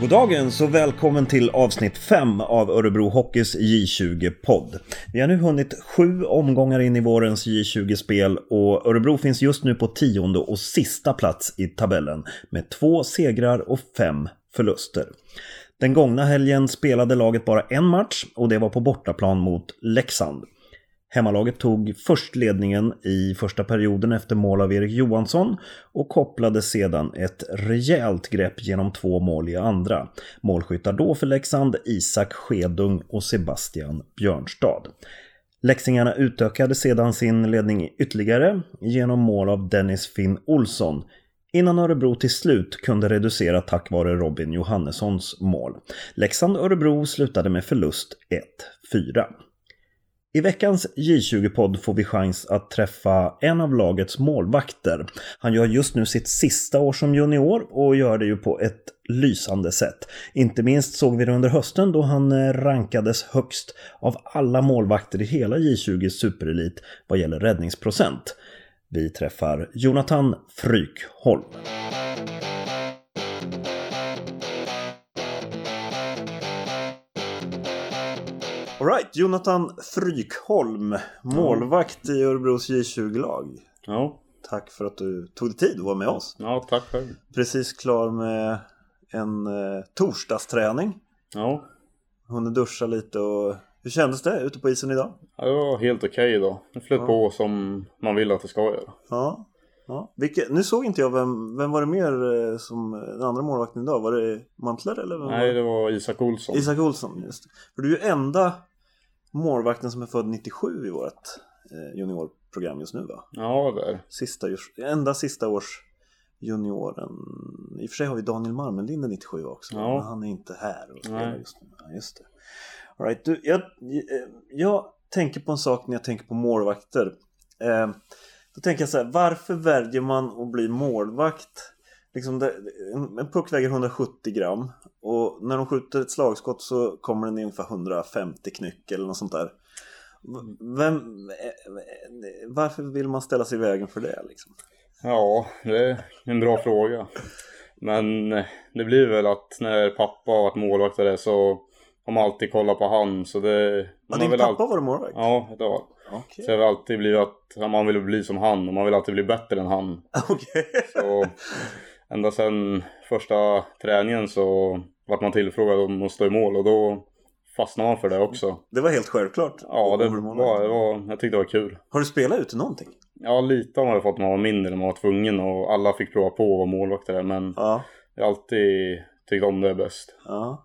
Goddagens och välkommen till avsnitt 5 av Örebro Hockeys J20-podd. Vi har nu hunnit sju omgångar in i vårens J20-spel och Örebro finns just nu på tionde och sista plats i tabellen med två segrar och fem förluster. Den gångna helgen spelade laget bara en match och det var på bortaplan mot Leksand. Hemmalaget tog först ledningen i första perioden efter mål av Erik Johansson och kopplade sedan ett rejält grepp genom två mål i andra. Målskyttar då för Leksand Isak Skedung och Sebastian Björnstad. Leksingarna utökade sedan sin ledning ytterligare genom mål av Dennis Finn Olsson innan Örebro till slut kunde reducera tack vare Robin Johannessons mål. Leksand-Örebro slutade med förlust 1-4. I veckans J20-podd får vi chans att träffa en av lagets målvakter. Han gör just nu sitt sista år som junior och gör det ju på ett lysande sätt. Inte minst såg vi det under hösten då han eh, rankades högst av alla målvakter i hela J20 superelit vad gäller räddningsprocent. Vi träffar Jonathan Frykholm. Alright, Jonathan Frykholm, målvakt i Örebros J20-lag. Ja. Tack för att du tog dig tid att vara med oss. Ja, tack själv. Precis klar med en eh, torsdagsträning. Ja. Hunnit duscha lite och hur kändes det ute på isen idag? ja det var helt okej idag. Det flöt Ja. på som man vill att det ska göra. Ja. ja. Vilke, nu såg inte jag vem, vem var det mer eh, som den andra målvakten idag? Var det Mantler eller? Vem Nej, var det var Isak Olsson. Isak Olsson, just det. För du är ju enda målvakten som är född 97 i vårt eh, juniorprogram just nu va? Ja, där. Sista, enda sista års junioren. I och för sig har vi Daniel Marmelind 97 också. Ja. Men han är inte här och spelar just nu. Ja, just det. All right, du, jag, eh, jag tänker på en sak när jag tänker på målvakter. Eh, då tänker jag så här, varför väljer man att bli målvakt? Liksom det, en, puck väger 170 gram och när de skjuter ett slagskott så kommer den i ungefär 150 knyck eller något sånt där. Vem, varför vill man ställa sig i vägen för det liksom? Ja, det är en bra fråga. Men eh, det blir väl att när pappa har varit målvakt det så har man alltid kollat på han så det... Ja, din pappa allt- var målvakt? Ja, det var Okej. Så det har alltid blivit att man vill bli som han och man vill alltid bli bättre än han. Okej. Så ända sedan första träningen så vart man tillfrågad om att stå i mål och då fastnade man för det också. Det var helt självklart. Ja, det var, det var, jag tyckte det var kul. Har du spelat ute någonting? Ja, lite har man fått när man var mindre, när man var tvungen och alla fick prova på att vara målvaktare. Men Ja. jag har alltid tyckt om det bäst. Ja,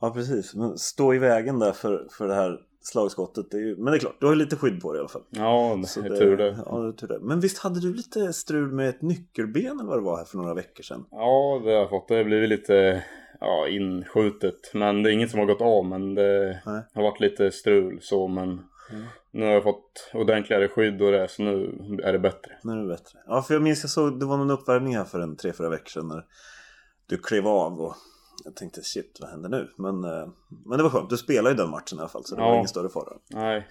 ja precis. Men stå i vägen där för, för det här slagskottet. Är ju, men det är klart, du har ju lite skydd på dig i alla fall. Ja, det tur det. Ja, det är tur det. Men visst hade du lite strul med ett nyckelben eller vad det var här för några veckor sedan? Ja, det har jag fått. Det har blivit lite ja, inskjutet. Men det är inget som har gått av. Men det Nej. har varit lite strul så. Men nu har jag fått ordentligare skydd och det. Så nu är det bättre. Nu är det bättre. Ja, för jag minns jag såg det var någon uppvärmning här för en tre, fyra veckor sedan när du klev av och jag tänkte shit, vad händer nu? Men, eh, men det var skönt, du spelade ju den matchen i alla fall så det var Ja. ingen större fara. Nej,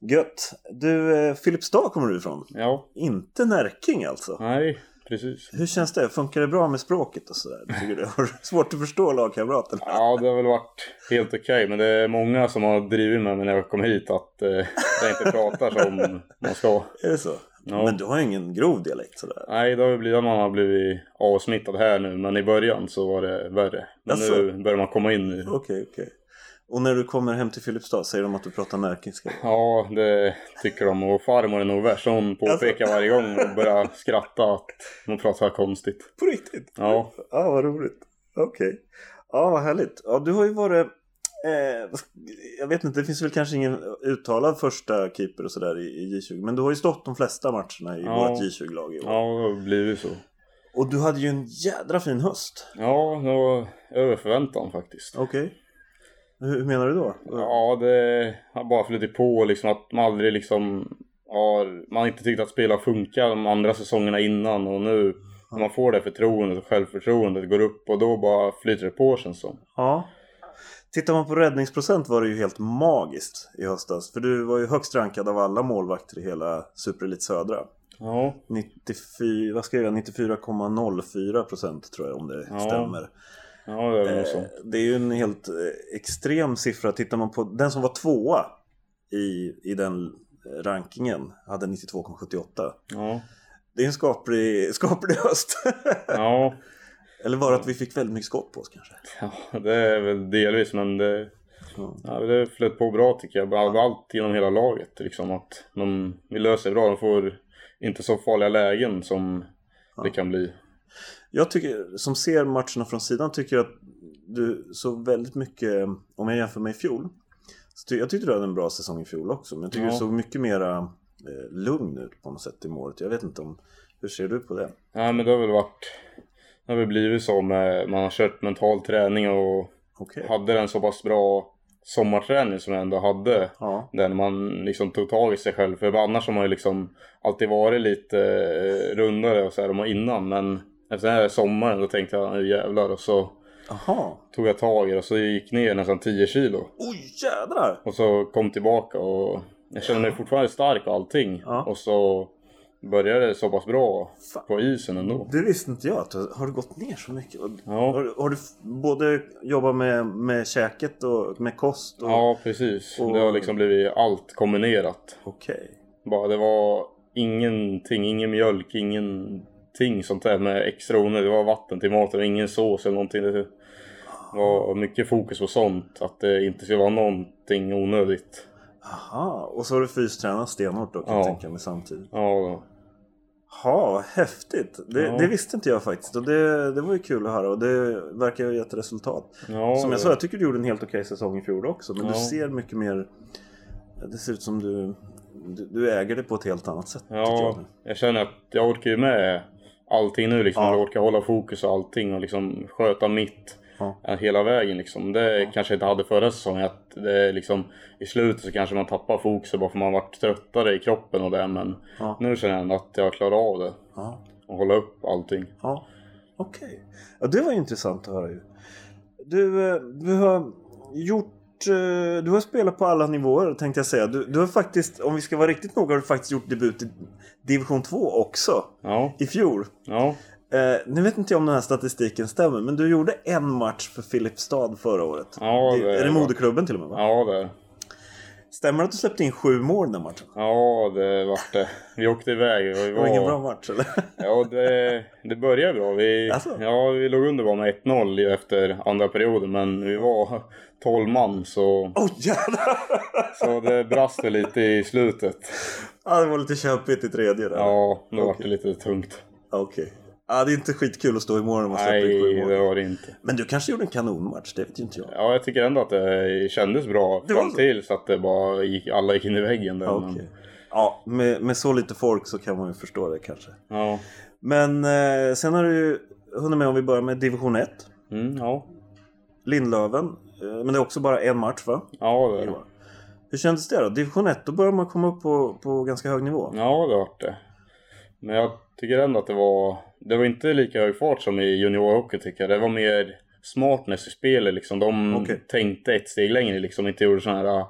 Gött! Du, eh, Filipstad kommer du ifrån. ja, Inte Närking alltså. nej, precis. Hur känns det? Funkar det bra med språket och sådär? Tycker du? Har svårt att förstå lagkamraterna? Ja, det har väl varit helt okej. men det är många som har drivit med mig när jag kom hit att eh, jag inte pratar som man ska. Är det så? Ja. Men du har ju ingen grov dialekt sådär. Nej, det har blivit man har blivit avsmittad här nu. Men i början så var det värre. Men Jaså? nu börjar man komma in i Okej, okej. Och när du kommer hem till Filipstad, säger de att du pratar närkingska? Ja, det tycker de. Och farmor är nog värst. Hon påpekar varje gång och börjar skratta att man pratar konstigt. På riktigt? Ja. Ja, vad roligt. Okej. Ja, vad härligt. Ja, du har ju varit... Eh, jag vet inte, det finns väl kanske ingen uttalad första keeper och sådär i, i J20. Men du har ju stått de flesta matcherna i Ja. vårt J20-lag i år. Ja, det har blivit så. Och du hade ju en jädra fin höst. Ja, det var över förväntan faktiskt. Okej. Hur, hur menar du då? Ja, det har bara flutit på liksom att man aldrig liksom har, man har inte tyckt att spela funkar de andra säsongerna innan och nu när man får det förtroendet och självförtroendet går upp och då bara flyter det på känns som. Ja. Tittar man på räddningsprocent var det ju helt magiskt i höstas. För du var ju högst rankad av alla målvakter i hela Superelit Södra. Ja, 94, vad skrev jag? 94,04 procent tror jag om det Ja. stämmer. Ja, det är. Eh, Det är ju en helt eh, extrem siffra. Tittar man på den som var tvåa i, i den rankingen hade 92,78. Ja. Det är en skaplig, skaplig höst. Ja. Eller var det att vi fick väldigt mycket skott på oss kanske? ja, det är väl delvis men det, Ja. ja, det flöt på bra tycker jag. Allt genom hela laget liksom. Att de, vi löser bra. De får inte så farliga lägen som det kan bli. Jag tycker, som ser matcherna från sidan, tycker jag att du så väldigt mycket, om jag jämför med i fjol. Ty, jag tyckte du hade en bra säsong i fjol också, men jag tycker Ja. du såg mycket mera eh, lugn ut på något sätt i målet. Jag vet inte om, hur ser du på det? Ja men det har väl varit Det har väl blivit så med Man har kört mental träning och Okej. Hade den så pass bra Sommarträning som jag ändå hade Ja. Där man liksom tog tag i sig själv För annars har man ju liksom Alltid varit lite eh, rundare och så här om innan Men Efter den här sommaren då tänkte jag nu jävlar och så Aha. Tog jag tag i det och så gick ner nästan 10 kilo Oj jädrar! Och så kom tillbaka och Jag känner mig fortfarande stark och allting Ja. Och så Började så pass bra Fan. på isen ändå Det visste inte jag. Att har du gått ner så mycket? Ja. Har, du- har du både jobbat med, med käket och med kost? Och... Ja precis, och- det har liksom blivit allt kombinerat. Okej. Bara det var ingenting, ingen mjölk, ingenting sånt där med extra onödigt. Det var vatten till maten och ingen sås eller någonting. Det var mycket fokus på sånt. Att det inte skulle vara någonting onödigt. Aha. Och så har du fystränat stenhårt då kan jag Ja. tänka mig samtidigt. Ja, Ja, häftigt. Det, Ja. det visste inte jag faktiskt. Och det, det var ju kul att höra och det verkar ju ha gett resultat. ja, Som jag sa, jag tycker du gjorde en helt okej säsong i fjol också. Men du Ja. ser mycket mer... Det ser ut som du, du, du äger det på ett helt annat sätt. jag Ja, nu. jag känner att jag orkar ju med allting nu liksom. Ja. Jag orkar hålla fokus och allting och liksom sköta mitt Ja. hela vägen liksom. Det kanske jag inte hade förra säsongen. Att det liksom i slutet så kanske man tappar fokus bara för man varit tröttare i kroppen och det. Men Ja. nu känner jag ändå att jag klarar av det. Ja. Och hålla upp allting. Ja, okej. Ja, det var ju intressant att höra ju. Du, eh, du har gjort... eh, Du har spelat på alla nivåer tänkte jag säga. Du, du har faktiskt, om vi ska vara riktigt noga, har du faktiskt gjort debut i division 2 också. Ja, I fjol. ja, Eh, nu vet inte jag om den här statistiken stämmer, men du gjorde en match för Filipstad förra året. Ja, det, det är det var- moderklubben till och med? Va? ja det. Stämmer det att du släppte in sju mål den matchen? Ja, det vart det. Vi åkte iväg och vi Det var ingen bra var... match eller? Ja, det, det började bra. Vi, Alltså? ja, vi låg under bara med 1-0 ju efter andra perioden, men vi var 12 man så, oh, jävlar! så det brast lite i slutet. ja, det var lite kämpigt i tredje där. Ja, då vart det lite tungt. Okej. Ja, det är inte skitkul att stå i mål man släpper sju Nej, mål. det var det inte. Men du kanske gjorde en kanonmatch, det vet ju inte jag. Ja, jag tycker ändå att det kändes bra Det fram till så att det bara gick, alla gick in i väggen där. Ja, men-. Ja, med, med så lite folk så kan man ju förstå det kanske. Ja, Men eh, sen har du ju hunnit med om vi börjar med division 1. mm, ja. Lindlöven. Eh, men det är också bara en match va? Ja, det, Ja. Hur kändes det då? Division 1, då börjar man komma upp på, på ganska hög nivå. ja, det vart det. Men jag tycker ändå att det var, det var inte lika hög fart som i juniorhockey tycker jag. Det var mer smartness i spelet liksom. De Okej. tänkte ett steg längre liksom. Inte gjorde sådana här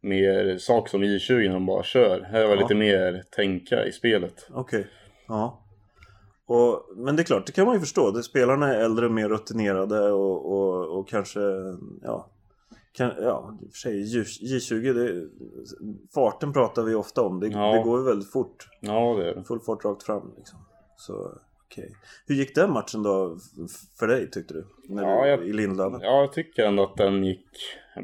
mer saker som i 20 de bara kör. Det var Ja. lite mer tänka i spelet. Okej. Ja. Och, men det är klart, det kan man ju förstå. Det, spelarna är äldre, mer rutinerade och, och, och kanske, ja. Kan, ja, i och för sig J- J20, det, farten pratar vi ofta om. Det, Ja. det går ju väldigt fort. Ja, det är det. Full fart rakt fram liksom. Så okej. Hur gick den matchen då för dig tyckte du? När Ja, du jag- I Lindlöven? Ja, jag tycker ändå att den gick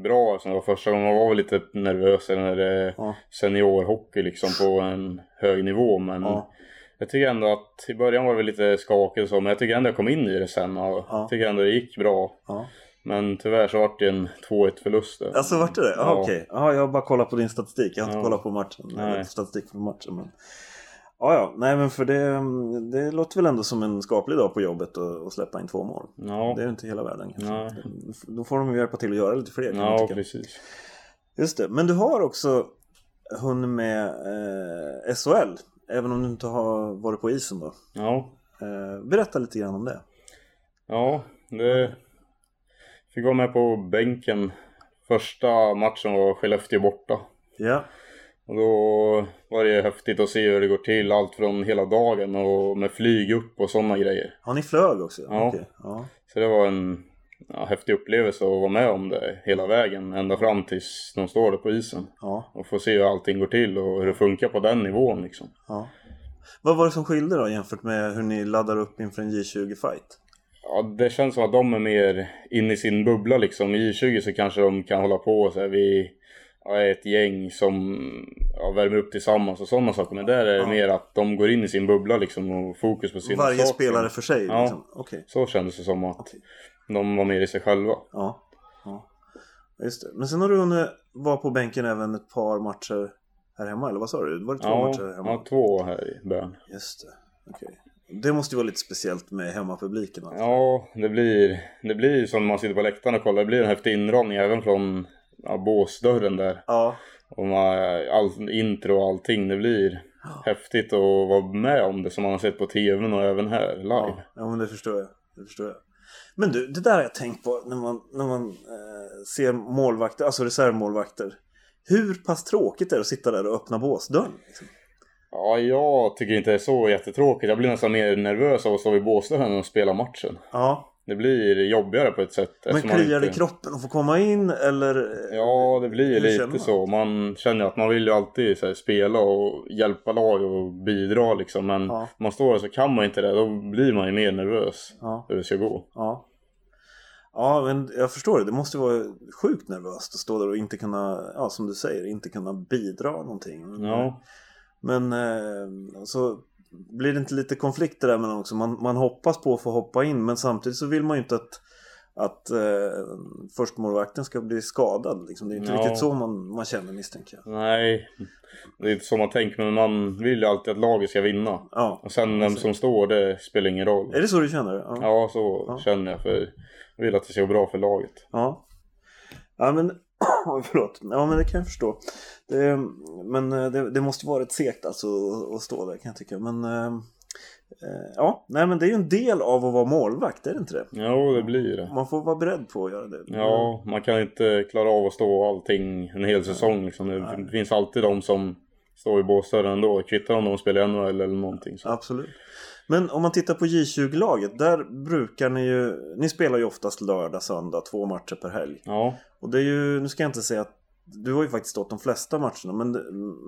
bra som det var första gången. Man var lite nervös när det är Ja. seniorhockey liksom på en hög nivå. Men Ja. jag tycker ändå att i början var det lite skakigt och så. Men jag tycker ändå jag kom in i det sen och Ja. tycker ändå det gick bra. Ja. Men tyvärr så vart det en 2-1 förlust där. Alltså vart det det? Ja. Ja. Okej. Ja, jag har bara kollat på din statistik. Jag har inte Ja. kollat på matchen. Nej. Statistik från matchen. Men... Ja, ja. Nej, men för det, det låter väl ändå som en skaplig dag på jobbet att, släppa in två mål. Ja, Det är ju inte hela världen kanske. Nej. Då får de ju hjälpa till att göra lite fler kan jag ja tycka. precis. Just det. Men du har också hunnit med eh, SHL. Även om du inte har varit på isen då. Ja, Eh, berätta lite grann om det. ja det... Fick vara med på bänken. Första matchen var Skellefteå borta. Ja. Och då var det häftigt att se hur det går till. Allt från hela dagen och med flyg upp och sådana grejer. Har ni flög också? Ja. Okej. ja. Så det var en ja, häftig upplevelse att vara med om det hela vägen. Ända fram tills de står där på isen. Ja, Och få se hur allting går till och hur det funkar på den nivån liksom. ja. Vad var det som skilde då jämfört med hur ni laddar upp inför en J20-fight? Ja, det känns som att de är mer inne i sin bubbla liksom. I 20 så kanske de kan hålla på så här, vi ja, är ett gäng som ja, värmer upp tillsammans och sådana saker. Men där är det Ja. mer att de går in i sin bubbla liksom och fokus på sina Varje saker. spelare för sig? Ja. Liksom. Okej. Så kändes det som att Okej. de var mer i sig själva. Ja. ja. Just det. Men sen har du hunnit vara på bänken även ett par matcher här hemma, eller vad sa du? Var det två Ja, matcher här hemma? ja, två här i Bern. Just det. Okej. Det måste ju vara lite speciellt med hemmapubliken. Alltså. Ja, det blir, det blir som när man sitter på läktaren och kollar. Det blir en häftig inramning även från ja, båsdörren där. Ja. Och man, all intro och allting. Det blir häftigt att vara med om det som man har sett på tvn och även här live. Ja, ja men det förstår jag. Det förstår jag. Men du, det där har jag tänkt på när man, när man eh, ser målvakter, alltså reservmålvakter. Hur pass tråkigt är det att sitta där och öppna båsdörren? Liksom? Ja, jag tycker inte det är så jättetråkigt. Jag blir nästan mer nervös av att stå vid båsdörren än att spela matchen. Ja, Det blir jobbigare på ett sätt. men kliar det i inte- kroppen att få komma in eller? Ja, det blir Hur lite så. Man känner att man vill ju alltid så här, spela och hjälpa lag och bidra liksom. Men Ja. man står där så kan man inte det. Då blir man ju mer nervös Ja, hur det ska gå. ja. Ja, men jag förstår det. Det måste vara sjukt nervöst att stå där och inte kunna, ja som du säger, inte kunna bidra någonting. Ja, Men eh, så blir det inte lite konflikter där mellan också? Man, man hoppas på att få hoppa in men samtidigt så vill man ju inte att, att eh, förstmålvakten ska bli skadad. Liksom. Det är inte Ja. riktigt så man, man känner misstänker jag. nej. Det är inte så man tänker. Men man vill ju alltid att laget ska vinna. Ja. Och sen vem som står, det spelar ingen roll. Är det så du känner? Ja. Ja, så känner jag. För jag vill att det ska gå bra för laget. Ja, ja men förlåt. Ja men det kan jag förstå. Det, men eh, det, det måste vara ett segt alltså att- stå där kan jag tycka. Men eh, eh, ja, nej men det är ju en del av att vara målvakt, är det inte det? Jo, det blir det. Man får vara beredd på att göra det. Ja, man kan inte klara av att stå allting en hel säsong liksom. Det Nej. finns alltid de som står i båsdörren ändå. Kvittar om de spelar NHL eller någonting. Så. Absolut. Men om man tittar på J20-laget, där brukar ni ju, ni spelar ju oftast lördag, söndag, två matcher per helg. Ja, Och det är ju, nu ska jag inte säga att du har ju faktiskt stått de flesta matcherna, men det,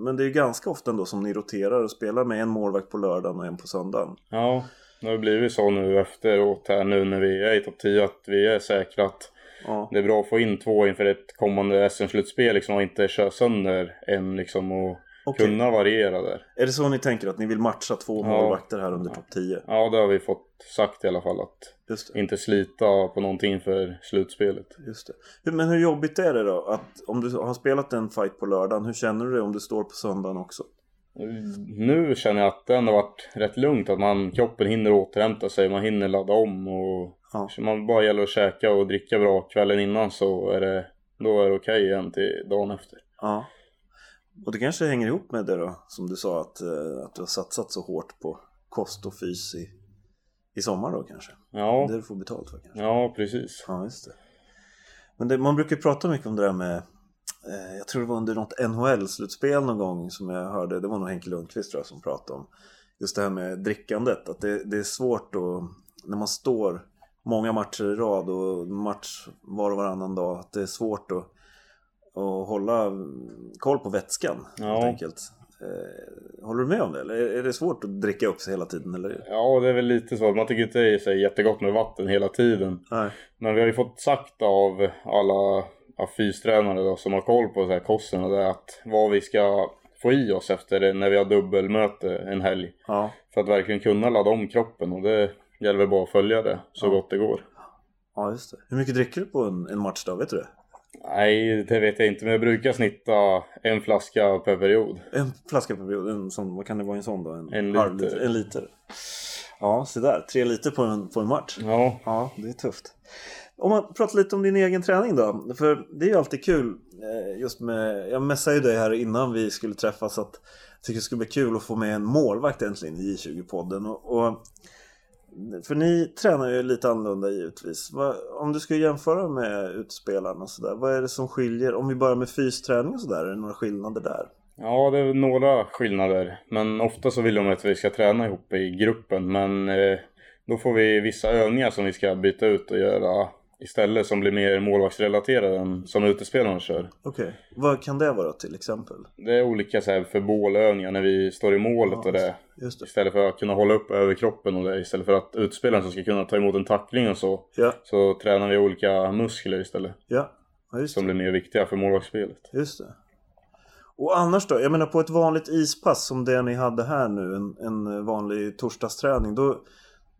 men det är ju ganska ofta ändå som ni roterar och spelar med en målvakt på lördagen och en på söndagen. ja. Det har blivit så nu efteråt här nu när vi är i topp 10 att vi är säkra att Ja, det är bra att få in två inför ett kommande SM-slutspel liksom och inte köra sönder en liksom och okej. kunna variera där. Är det så ni tänker att ni vill matcha två Ja. målvakter här under topp 10? Ja, det har vi fått sagt i alla fall att inte slita på någonting för slutspelet. Just det. Men hur jobbigt är det då? Att om du har spelat en fight på lördagen, hur känner du det om du står på söndagen också? Nu känner jag att det ändå varit rätt lugnt att man, kroppen hinner återhämta sig, man hinner ladda om och Ja. man bara gäller att käka och dricka bra kvällen innan så är det, då är det okej igen till dagen efter. Ja. Och det kanske hänger ihop med det då, som du sa, att, eh, att du har satsat så hårt på kost och fys i, i sommar då kanske? Ja, Det du får betalt för kanske? ja precis. Ja, just det. Men det, man brukar prata mycket om det där med eh, Jag tror det var under något NHL-slutspel någon gång som jag hörde Det var nog Henke Lundqvist tror jag som pratade om Just det här med drickandet Att det, det är svårt att När man står många matcher i rad och match var och varannan dag Att det är svårt att, att hålla koll på vätskan Ja. helt enkelt eh, Håller du med om det? Eller är det svårt att dricka upp sig hela tiden? Eller? Ja, det är väl lite så. Man tycker inte det är så jättegott med vatten hela tiden. Nej. Men vi har ju fått sagt av alla ja, fystränare då, som har koll på så här kosten och det att vad vi ska få i oss efter det när vi har dubbelmöte en helg. Ja. För att verkligen kunna ladda om kroppen och det gäller bara att följa det så Ja. gott det går. ja, just det. Hur mycket dricker du på en, en matchdag? Vet du det? Nej, det vet jag inte men jag brukar snitta en flaska per period. En flaska per period, en sån, vad kan det vara en sån då? En, En halv liter. En liter. Ja, så där. Tre liter på en, på en match. Ja, Ja, det är tufft. Om man pratar lite om din egen träning då. För det är ju alltid kul. eh, Just med, jag messade ju dig här innan vi skulle träffas att jag tycker det skulle bli kul att få med en målvakt äntligen i J20-podden. Och, och, för ni tränar ju lite annorlunda givetvis. Om du ska jämföra med utspelarna och sådär. Vad är det som skiljer? Om vi börjar med fysträning och sådär. Är det några skillnader där? ja det är några skillnader. Men ofta så vill de att vi ska träna ihop i gruppen men eh, då får vi vissa övningar som vi ska byta ut och göra istället som blir mer målvaktsrelaterade än som utespelarna kör. Okej, vad kan det vara till exempel? Det är olika så här, för bålövningar när vi står i målet Ja, och det. Just det. Istället för att kunna hålla upp överkroppen och det. Istället för att utespelaren som ska kunna ta emot en tackling och så. Ja, Så tränar vi olika muskler istället. ja, ja just Som det. blir mer viktiga för målvaktsspelet. Just det. Och annars då? Jag menar på ett vanligt ispass som det ni hade här nu, en, en vanlig torsdagsträning. Då,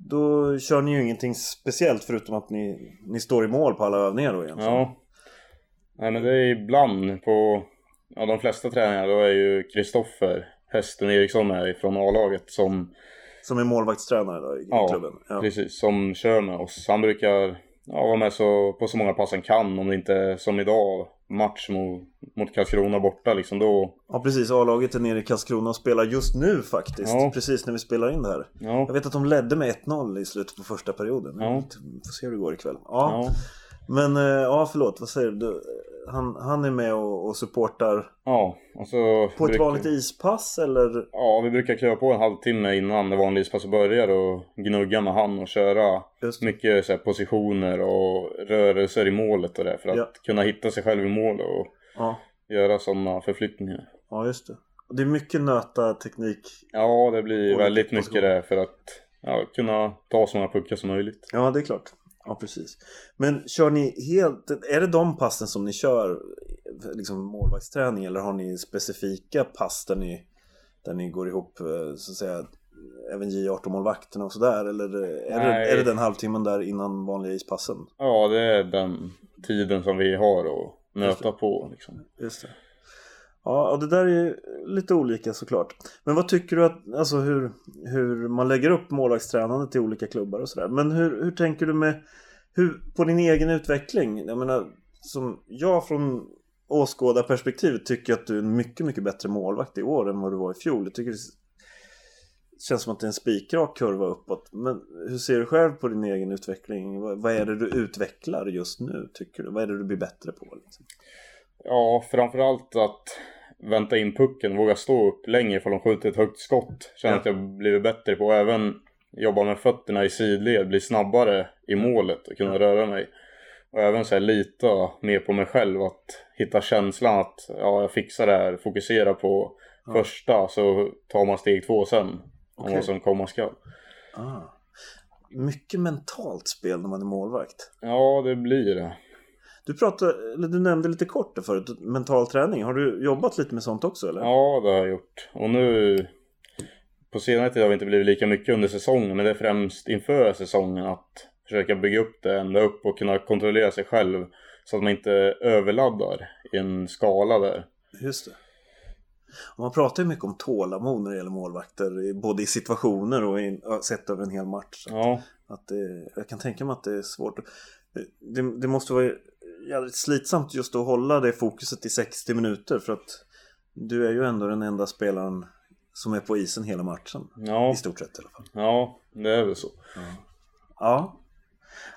då kör ni ju ingenting speciellt förutom att ni, ni står i mål på alla övningar då egentligen. Ja. Nej men det är ibland på ja, de flesta träningar då är ju Kristoffer Hästen Eriksson med från A-laget som, Som är målvaktstränare då i Ja, klubben. Ja. precis, som kör med oss. Han brukar ja, vara med så, på så många pass han kan om det inte som idag match mot, mot Karlskrona borta liksom då. ja precis, A-laget är nere i Karlskrona och spelar just nu faktiskt. Ja. Precis när vi spelar in det här. Ja, Jag vet att de ledde med 1-0 i slutet på första perioden. Ja. Vi får se hur det går ikväll. Ja. ja, Men eh, ja, förlåt, vad säger du? Han, han är med och, och supportar ja. Och så på ett brukar- vanligt ispass eller? Ja, vi brukar kliva på en halvtimme innan det vanliga ispasset börjar och gnugga med han och köra mycket så här, positioner och rörelser i målet och det för att Ja. kunna hitta sig själv i mål och Ja, göra sådana förflyttningar. ja just det. Och Det är mycket nöta teknik. Ja, det blir väldigt mycket position. det för att ja, kunna ta så många puckar som möjligt. Ja, det är klart. Ja, precis. Men kör ni helt... Är det de passen som ni kör liksom målvaktsträning eller har ni specifika pass där ni, där ni går ihop eh, så att säga även J18-målvakterna och sådär? Eller är det, är det den halvtimmen där innan vanliga ispassen? Ja, det är den tiden som vi har att nöta på liksom. Just det. Ja, och det där är ju lite olika såklart. Men vad tycker du att, alltså hur, hur man lägger upp målvaktstränandet i olika klubbar och sådär. Men hur, hur tänker du med, hur, på din egen utveckling? Jag menar, som jag från åskådarperspektivet tycker att du är en mycket, mycket bättre målvakt i år än vad du var i fjol. Jag tycker det känns som att det är en spikrak kurva uppåt. Men hur ser du själv på din egen utveckling? Vad, vad är det du utvecklar just nu, tycker du? Vad är det du blir bättre på? Liksom? Ja, framförallt att vänta in pucken, våga stå upp länge ifall de skjuter ett högt skott. Känner Ja. att jag blivit bättre på även jobba med fötterna i sidled, bli snabbare i målet och kunna röra mig. Och även så här, lita mer på mig själv, att hitta känslan att ja, jag fixar det här, fokusera på Ja. första så tar man steg två sen. Om Okej. vad som komma skall. Ah. Mycket mentalt spel när man är målvakt. Ja, det blir det. Du, pratade, eller du nämnde lite kort där förut, mental träning. Har du jobbat lite med sånt också eller? Ja, det har jag gjort. Och nu på senare tid har vi inte blivit lika mycket under säsongen, men det är främst inför säsongen att försöka bygga upp det ända upp och kunna kontrollera sig själv så att man inte överladdar i en skala där. Just det. Och man pratar ju mycket om tålamod när det gäller målvakter, både i situationer och i, sett över en hel match. Ja, Att det, jag kan tänka mig att det är svårt. Det, det måste vara jävligt slitsamt just att hålla det fokuset i 60 minuter för att du är ju ändå den enda spelaren som är på isen hela matchen. ja, I stort sett i alla fall. ja, det är väl så. Ja.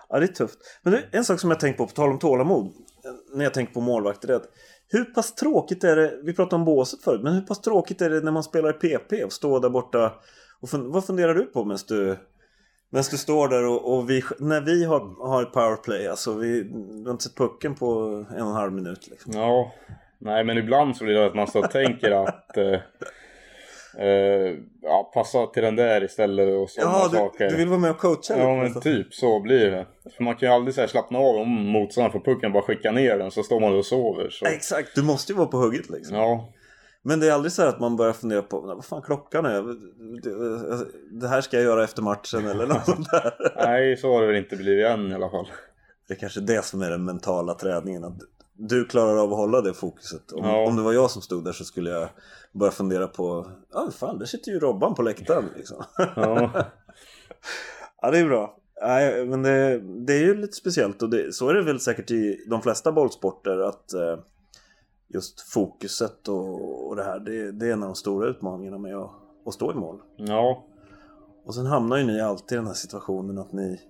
Ja, det är tufft. Men det, en sak som jag tänkt på, på tal om tålamod, när jag tänker på målvakter, är att hur pass tråkigt är det, vi pratade om båset förut, men hur pass tråkigt är det när man spelar i PP och står där borta och fun, vad funderar du på medan du, medan du står där och, och vi, när vi har, har ett powerplay, alltså vi, vi har inte sett pucken på en och en halv minut liksom. Ja, nej men ibland så blir det att man och tänker att eh, eh, ja, passa till den där istället och sådana Ja, saker. du, du vill vara med och coacha Ja men typ så blir det. För man kan ju aldrig så här slappna av om motståndaren får pucken bara skicka ner den så står man och sover. Så. Exakt, du måste ju vara på hugget liksom. Ja, Men det är aldrig så här att man börjar fundera på vad fan klockan är. Det- Det här ska jag göra efter matchen eller något sånt där. nej så har det väl inte blivit än i alla fall. Det är kanske det som är den mentala träningen. Att du klarar av att hålla det fokuset. Om, Ja. om det var jag som stod där så skulle jag börja fundera på Ja fan, där sitter ju Robban på läktaren liksom. Ja, Ja det är bra. Nej, men det, det är ju lite speciellt och det, så är det väl säkert i de flesta bollsporter att eh, just fokuset och, och det här det, det är en av de stora utmaningarna med att, att stå i mål. ja, Och sen hamnar ju ni alltid i den här situationen att ni,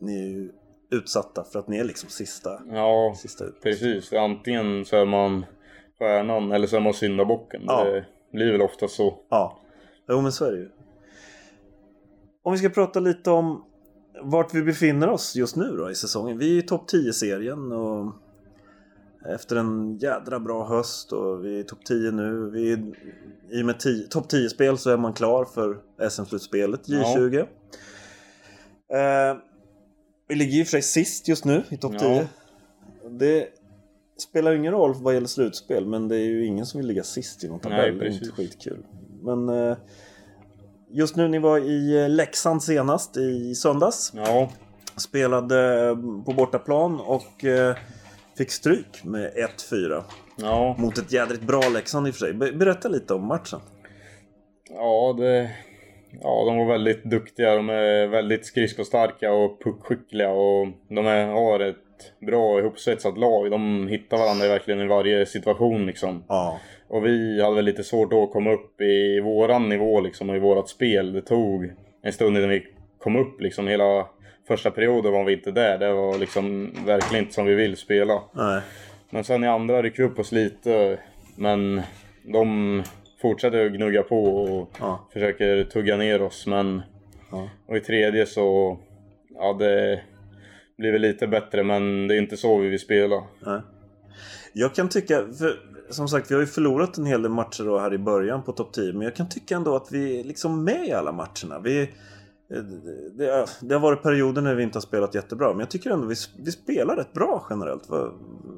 ni är ju utsatta för att ni är liksom sista, ja sista ut. precis. Antingen så är man stjärnan eller så är man syndabocken. Ja. Det blir väl ofta så. Ja, jo men så är det ju. Om vi ska prata lite om vart vi befinner oss just nu då i säsongen. Vi är i topp 10-serien och efter en jädra bra höst och vi är topp 10 nu. Vi är, I och med topp 10-spel så är man klar för SM-slutspelet J20. Ja. Eh, vi ligger i och för sig sist just nu i topp 10. Ja. Det spelar ingen roll vad gäller slutspel men det är ju ingen som vill ligga sist i någon tabell. det är inte skitkul. Men eh, just nu, ni var i Leksand senast i söndags. Ja. Spelade eh, på bortaplan och eh, fick stryk med 1-4. Ja. Mot ett jädrigt bra Leksand i och för sig. Berätta lite om matchen. Ja, det... Ja, de var väldigt duktiga. De är väldigt skridskostarka och puckskickliga och de är, har ett bra ihopsvetsat lag. De hittar varandra verkligen i varje situation liksom. Ja. Och vi hade väl lite svårt att komma upp i våran nivå liksom och i vårat spel. Det tog en stund innan vi kom upp liksom. Hela första perioden var vi inte där. Det var liksom verkligen inte som vi vill spela. Nej. Men sen i andra rycker vi upp oss lite. Men de fortsätter att gnugga på och ja. försöker tugga ner oss. Men ja. och i tredje så, ja det blir väl lite bättre men det är inte så vi vill spela. Nej. Jag kan tycka, för, som sagt vi har ju förlorat en hel del matcher då här i början på topp 10 men jag kan tycka ändå att vi är liksom med i alla matcherna. Vi, det, det, har varit perioder när vi inte har spelat jättebra men jag tycker ändå vi, vi spelar rätt bra generellt.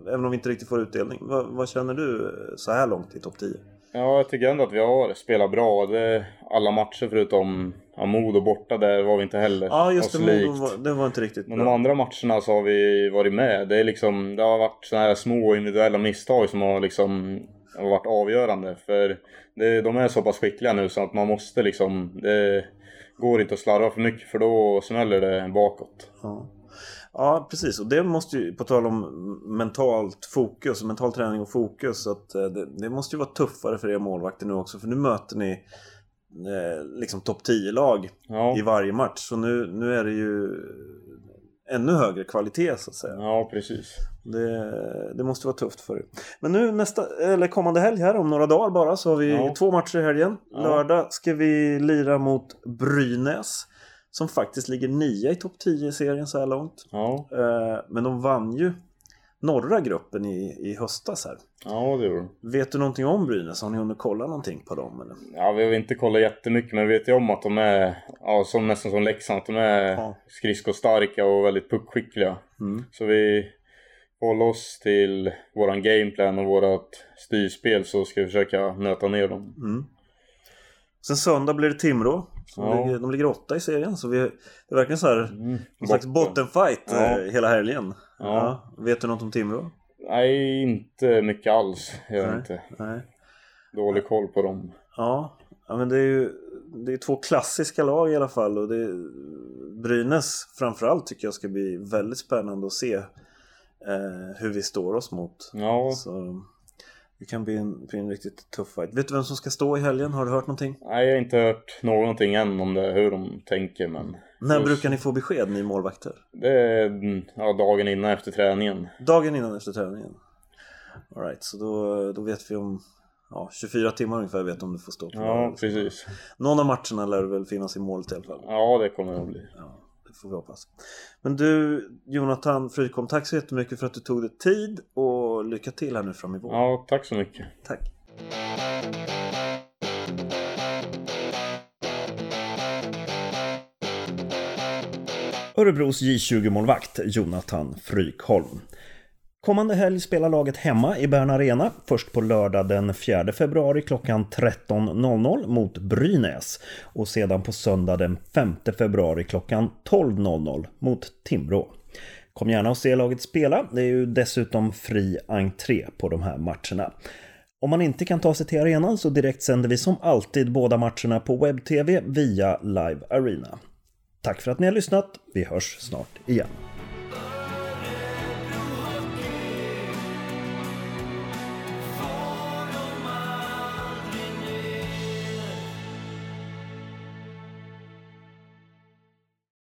Även om vi inte riktigt får utdelning. Vad, vad känner du så här långt i topp 10? Ja, jag tycker ändå att vi har spelat bra. Det, alla matcher förutom ja, Modo borta, där var vi inte heller Ja, just det. Modo var, det var inte riktigt Men bra. de andra matcherna så har vi varit med. Det, är liksom, det har varit sådana här små individuella misstag som har liksom har varit avgörande. För det, de är så pass skickliga nu så att man måste liksom... Det går inte att slarva för mycket för då smäller det bakåt. Ja. Ja, precis. Och det måste ju, på tal om mentalt fokus, mental träning och fokus, att eh, det, det måste ju vara tuffare för er målvakter nu också. För nu möter ni eh, liksom topp 10-lag ja. i varje match. Så nu, nu är det ju ännu högre kvalitet så att säga. Ja, precis. Det, det måste vara tufft för er. Men nu nästa, eller kommande helg här om några dagar bara så har vi ja. två matcher i helgen. Ja. Lördag ska vi lira mot Brynäs. Som faktiskt ligger nia i topp 10-serien så här långt. Ja. Eh, men de vann ju norra gruppen i, i höstas här. Ja, det gjorde Vet du någonting om Brynäs? Har ni hunnit kolla någonting på dem? Eller? Ja, vi har inte kollat jättemycket men vi vet ju om att de är, ja, som, nästan som Leksand, att de är ja. skridskostarka och väldigt puckskickliga. Mm. Så vi håller oss till våran gameplan och vårat styrspel så ska vi försöka nöta ner dem. Mm. Sen söndag blir det Timrå. Ja. Ligger, de ligger åtta i serien. Så vi, det är verkligen så här, mm. någon slags bottenfight ja. eh, hela helgen. Ja. ja. Vet du något om Timrå? Nej, inte mycket alls. Jag Nej. inte. Nej. Dålig koll på dem. Ja, ja men det är ju det är två klassiska lag i alla fall. Och det är, Brynäs framförallt tycker jag ska bli väldigt spännande att se eh, hur vi står oss mot. Ja. Så, det kan bli en, bli en riktigt tuff fight. Vet du vem som ska stå i helgen? Har du hört någonting? Nej, jag har inte hört någonting än om det, hur de tänker men... När Just... brukar ni få besked, ni målvakter? Det är ja, dagen innan efter träningen. Dagen innan efter träningen? Alright, så då, då vet vi om ja, 24 timmar ungefär vet om du får stå på Ja, precis. Någon av matcherna lär väl finnas i målet i alla fall? Ja, det kommer det att bli. Ja får vi hoppas. Men du Jonathan Frykholm, tack så jättemycket för att du tog dig tid och lycka till här nu fram i vår. Ja, tack så mycket. Tack. Örebros J20-målvakt Jonathan Frykholm. Kommande helg spelar laget hemma i Bern Arena. Först på lördag den 4 februari klockan 13.00 mot Brynäs. Och sedan på söndag den 5 februari klockan 12.00 mot Timrå. Kom gärna och se laget spela. Det är ju dessutom fri entré på de här matcherna. Om man inte kan ta sig till arenan så direkt sänder vi som alltid båda matcherna på webb-tv via Live Arena. Tack för att ni har lyssnat. Vi hörs snart igen.